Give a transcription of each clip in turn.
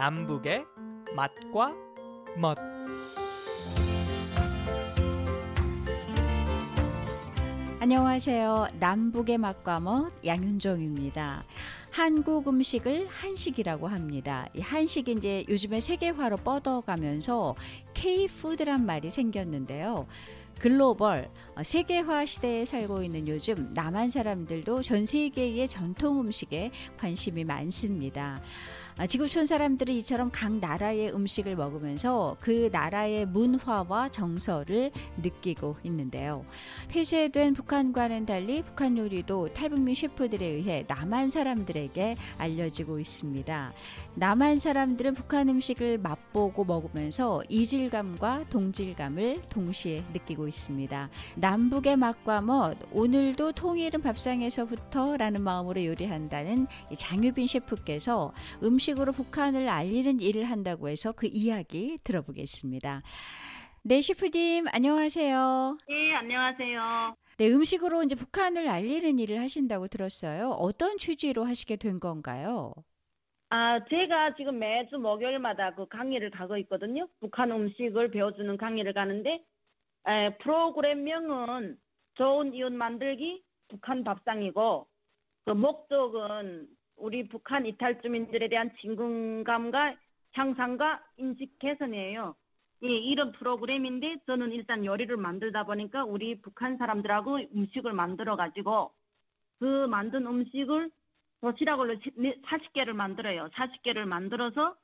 남북의 맛과 멋 안녕하세요. 남북의 맛과 멋 양윤정입니다. 한국 음식을 한식이라고 합니다. 이 한식이 이제 요즘에 세계화로 뻗어가면서 K-푸드란 말이 생겼는데요. 글로벌 어, 세계화 시대에 살고 있는 요즘 남한 사람들도 전 세계의 전통 음식에 관심이 많습니다. 아, 지구촌 사람들이 이처럼 각 나라의 음식을 먹으면서 그 나라의 문화와 정서를 느끼고 있는데요. 폐쇄된 북한과는 달리 북한 요리도 탈북민 셰프들에 의해 남한 사람들에게 알려지고 있습니다. 남한 사람들은 북한 음식을 맛보고 먹으면서 이질감과 동질감을 동시에 느끼고 있습니다. 남북의 맛과 멋, 오늘도 통일은 밥상에서부터 라는 마음으로 요리한다는 장유빈 셰프께서 음식으로 북한을 알리는 일을 한다고 해서 그 이야기 들어보겠습니다. 네, 셰프님, 안녕하세요. 네, 안녕하세요. 네, 음식으로 이제 북한을 알리는 일을 하신다고 들었어요. 어떤 취지로 하시게 된 건가요? 아, 제가 지금 매주 목요일마다 그 강의를 가고 있거든요. 북한 음식을 배워주는 강의를 가는데, 에, 프로그램명은 좋은 이웃 만들기 북한 밥상이고, 그 목적은 우리 북한 이탈 주민들에 대한 진공감과 향상과 인식 개선이에요. 예, 이런 프로그램인데 저는 일단 요리를 만들다 보니까 우리 북한 사람들하고 음식을 만들어 가지고 그 만든 음식을 도시락으로 40개를 만들어요. 40개를 만들어서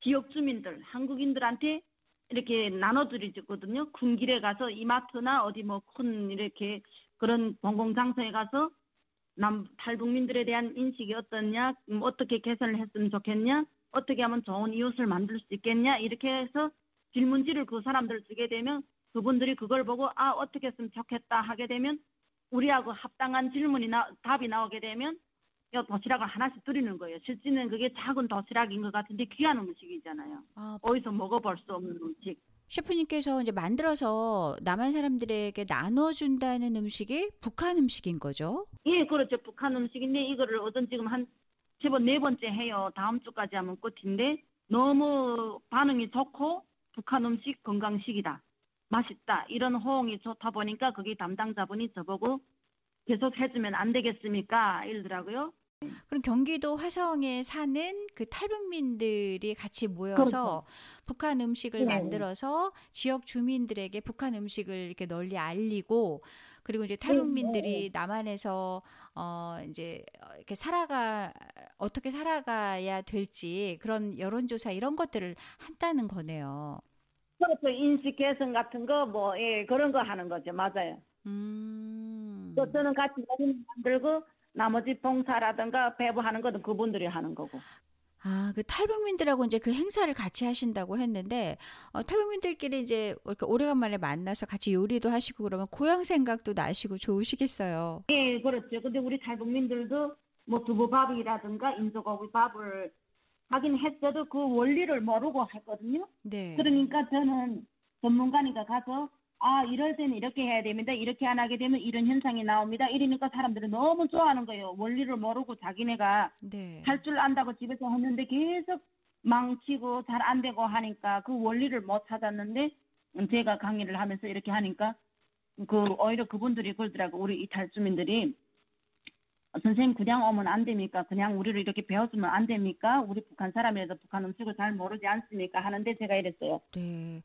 지역 주민들, 한국인들한테 이렇게 나눠드리거든요. 군 길에 가서 이마트나 어디 뭐 큰 이렇게 그런 공공장소에 가서 남 탈북민들에 대한 인식이 어떻냐, 음, 어떻게 개선을 했으면 좋겠냐, 어떻게 하면 좋은 이웃을 만들 수 있겠냐 이렇게 해서 질문지를 그 사람들 주게 되면 그분들이 그걸 보고 아 어떻게 했으면 좋겠다 하게 되면 우리하고 합당한 질문이 나, 답이 나오게 되면 도시락을 하나씩 드리는 거예요. 실제는 그게 작은 도시락인 것 같은데 귀한 음식이잖아요. 아, 어디서 먹어볼 수 없는 음식. 셰프님께서 이제 만들어서 남한 사람들에게 나눠준다는 음식이 북한 음식인 거죠? 예, 그렇죠. 북한 음식인데 이거를 어떤 지금 한 세 번, 네 번째 해요. 다음 주까지 하면 끝인데 너무 반응이 좋고 북한 음식 건강식이다. 맛있다. 이런 호응이 좋다 보니까 거기 담당자분이 저보고 계속 해주면 안 되겠습니까? 이러더라고요. 그럼 경기도 화성에 사는 그 탈북민들이 같이 모여서 그렇죠. 북한 음식을 네. 만들어서 지역 주민들에게 북한 음식을 이렇게 널리 알리고 그리고 이제 탈북민들이 네. 남한에서 어 이제 이렇게 살아가 어떻게 살아가야 될지 그런 여론조사 이런 것들을 한다는 거네요. 그렇죠. 인식 개선 같은 거 뭐 예, 그런 거 하는 거죠. 맞아요. 음. 또 저는 같이 만들고 나머지 봉사라든가 배부하는 것도 그분들이 하는 거고. 아, 그 탈북민들하고 이제 그 행사를 같이 하신다고 했는데, 어, 탈북민들끼리 이제 이렇게 오래간만에 만나서 같이 요리도 하시고 그러면 고향 생각도 나시고 좋으시겠어요. 예, 그렇죠. 근데 우리 탈북민들도 뭐 두부밥이라든가 인조고기 밥을 하긴 했어도 그 원리를 모르고 했거든요. 네. 그러니까 저는 전문가니까 가서 아, 이럴 때는 이렇게 해야 됩니다. 이렇게 안 하게 되면 이런 현상이 나옵니다. 이러니까 사람들이 너무 좋아하는 거예요. 원리를 모르고 자기네가 네. 할 줄 안다고 집에서 하는데 계속 망치고 잘 안 되고 하니까 그 원리를 못 찾았는데 제가 강의를 하면서 이렇게 하니까 그 오히려 그분들이 그러더라고 우리 이탈 주민들이 선생님 그냥 오면 안 됩니까? 그냥 우리를 이렇게 배웠으면 안 됩니까? 우리 북한 사람이라서 북한 음식을 잘 모르지 않습니까? 하는데 제가 이랬어요. 네.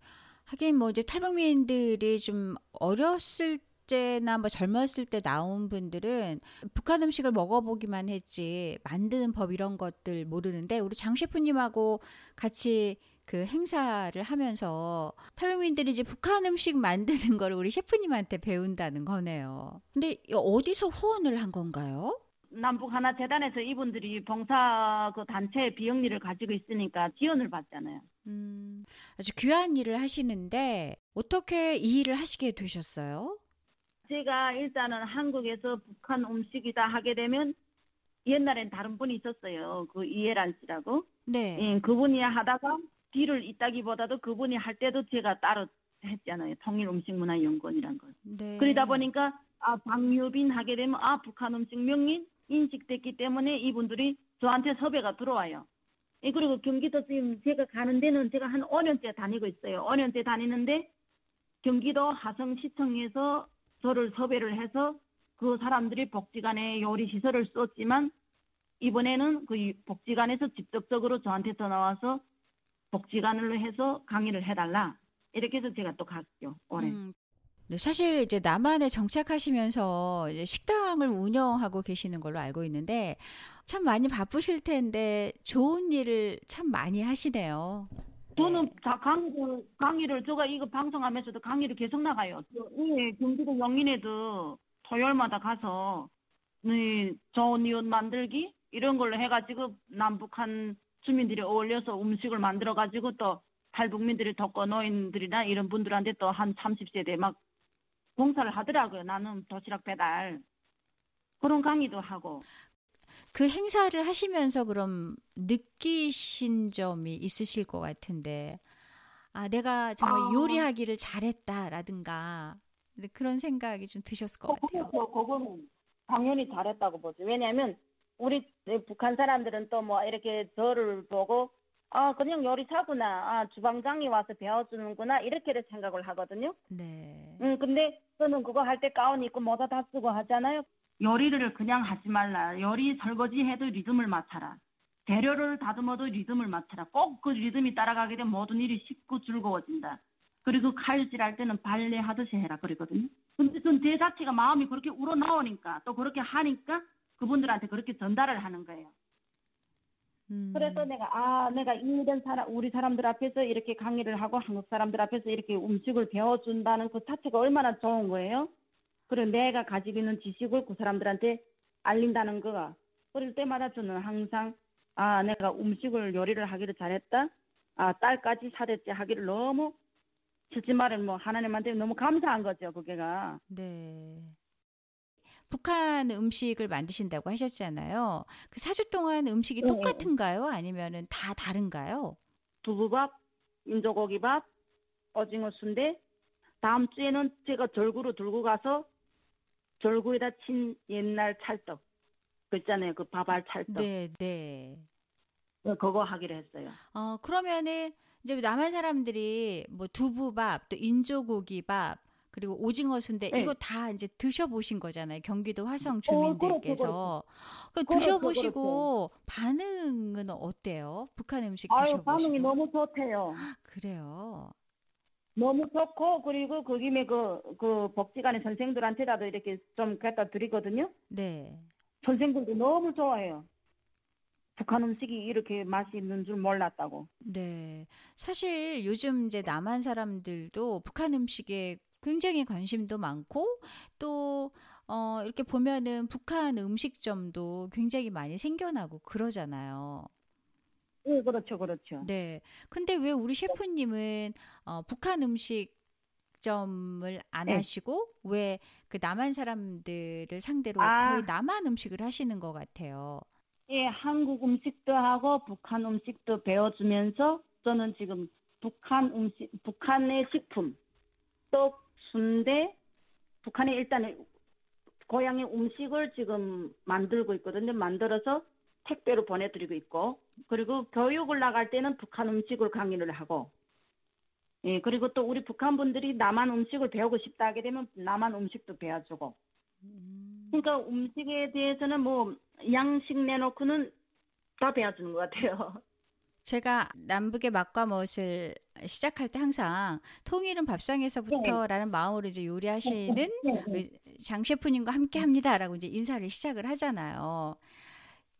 하긴 뭐 이제 탈북민들이 좀 어렸을 때나 뭐 젊었을 때 나온 분들은 북한 음식을 먹어보기만 했지 만드는 법 이런 것들 모르는데 우리 장 셰프님하고 같이 그 행사를 하면서 탈북민들이 이제 북한 음식 만드는 거를 우리 셰프님한테 배운다는 거네요. 근데 어디서 후원을 한 건가요? 남북 하나 재단에서 이분들이 봉사 그 단체 비영리를 가지고 있으니까 지원을 받잖아요. 음, 아주 귀한 일을 하시는데 어떻게 이 일을 하시게 되셨어요? 제가 일단은 한국에서 북한 음식이다 하게 되면 옛날엔 다른 분이 있었어요. 그 이해란 씨라고. 네. 예, 그분이 하다가 뒤를 잇다기보다도 그분이 할 때도 제가 따로 했잖아요. 통일음식문화연구원이란 걸. 네. 그러다 보니까 아, 박유빈 하게 되면 아 북한 음식 명인 인식됐기 때문에 이분들이 저한테 섭외가 들어와요. 예, 그리고 경기도 지금 제가 가는 데는 제가 한 5년째 다니고 있어요. 5년째 다니는데 경기도 하성시청에서 저를 섭외를 해서 그 사람들이 복지관에 요리 시설을 썼지만 이번에는 그 이- 복지관에서 직접적으로 저한테 전화 와서 복지관으로 해서 강의를 해달라. 이렇게 해서 제가 또 갔죠. 올해. 음, 네, 사실 이제 남한에 정착하시면서 이제 식당을 운영하고 계시는 걸로 알고 있는데 참 많이 바쁘실 텐데 좋은 일을 참 많이 하시네요. 저는 다 강의를, 강의를, 제가 이거 방송하면서도 강의를 계속 나가요. 저, 예, 경기도 영인에도 토요일마다 가서, 네, 좋은 이웃 만들기? 이런 걸로 해가지고 남북한 주민들이 어울려서 음식을 만들어가지고 또 탈북민들이 독거 노인들이나 이런 분들한테 또 한 30세대 막 봉사를 하더라고요. 나는 도시락 배달. 그런 강의도 하고. 그 행사를 하시면서 그럼 느끼신 점이 있으실 것 같은데, 아, 내가 정말 아. 요리하기를 잘했다라든가, 근데 그런 생각이 좀 드셨을 것 같아요. 그렇죠. 그거는 당연히 잘했다고 보죠. 왜냐하면 우리 북한 사람들은 또 뭐 이렇게 저를 보고 아 그냥 요리사구나, 아 주방장이 와서 배워주는구나 이렇게 생각을 하거든요. 네. 음 근데 저는 그거 할 때 가운 입고 모자 다 쓰고 하잖아요. 요리를 그냥 하지 말라. 요리 설거지 해도 리듬을 맞춰라. 재료를 다듬어도 리듬을 맞춰라. 꼭 그 리듬이 따라가게 되면 모든 일이 쉽고 즐거워진다. 그리고 칼질할 때는 발레 하듯이 해라 그러거든요. 근데 전제 자체가 마음이 그렇게 우러나오니까 또 그렇게 하니까 그분들한테 그렇게 전달을 하는 거예요. 음, 그래서 내가 아 내가 이런 사람 우리 사람들 앞에서 이렇게 강의를 하고 한국 사람들 앞에서 이렇게 음식을 배워준다는 그 자체가 얼마나 좋은 거예요. 그리고 내가 가지고 있는 지식을 그 사람들한테 알린다는 거가 그럴 때마다 저는 항상 아 내가 음식을 요리를 하기를 잘했다. 아 딸까지 사대째 하기를 너무 솔직히 말은 뭐 하나님한테 너무 감사한 거죠 그게가. 네. 북한 음식을 만드신다고 하셨잖아요. 그 4주 동안 음식이 네. 똑같은가요? 아니면은 다 다른가요? 두부밥, 인조고기밥, 오징어 순대. 다음 주에는 제가 절구로 들고 가서 절구에다 친 옛날 찰떡. 그 있잖아요. 그 밥알 찰떡. 네, 네. 네, 그거 하기로 했어요. 어, 그러면은 이제 남한 사람들이 뭐 두부밥, 또 인조고기밥, 그리고 오징어 순대 네. 이거 다 이제 드셔보신 거잖아요. 경기도 화성 그렇죠, 주민들께서. 그럼 그렇죠, 드셔보시고 반응은 어때요? 북한 음식 아유, 드셔보시고. 반응이 너무 좋대요. 그래요. 너무 좋고, 그리고 그 김에 그, 그 복지관의 선생들한테라도 이렇게 좀 갖다 드리거든요. 네. 선생들도 너무 좋아해요. 북한 음식이 이렇게 맛이 있는 줄 몰랐다고. 네. 사실 요즘 이제 남한 사람들도 북한 음식에 굉장히 관심도 많고 또 어, 이렇게 보면은 북한 음식점도 굉장히 많이 생겨나고 그러잖아요. 네, 그렇죠, 그렇죠. 네. 근데 왜 우리 셰프님은 어, 북한 음식점을 안 네. 하시고 왜 그 남한 사람들을 상대로 아. 거의 남한 음식을 하시는 것 같아요. 예, 한국 음식도 하고 북한 음식도 배워주면서 저는 지금 북한 음식, 북한의 식품, 떡, 순대, 북한의 일단은 고향의 음식을 지금 만들고 있거든요. 만들어서 택배로 보내드리고 있고, 그리고 교육을 나갈 때는 북한 음식을 강의를 하고, 예, 그리고 또 우리 북한 분들이 남한 음식을 배우고 싶다 하게 되면 남한 음식도 배워주고, 음. 그러니까 음식에 대해서는 뭐 양식 내놓고는 다 배워주는 것 같아요. 제가 남북의 맛과 멋을 시작할 때 항상 통일은 밥상에서부터라는 마음으로 이제 요리하시는 네, 그장 셰프님과 함께 합니다라고 이제 인사를 시작을 하잖아요.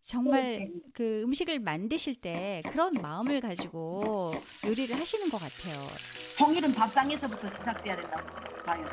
정말 네. 그 음식을 만드실 때 그런 마음을 가지고 요리를 하시는 것 같아요. 정일은 밥상에서부터 시작돼야 된다고 봐요.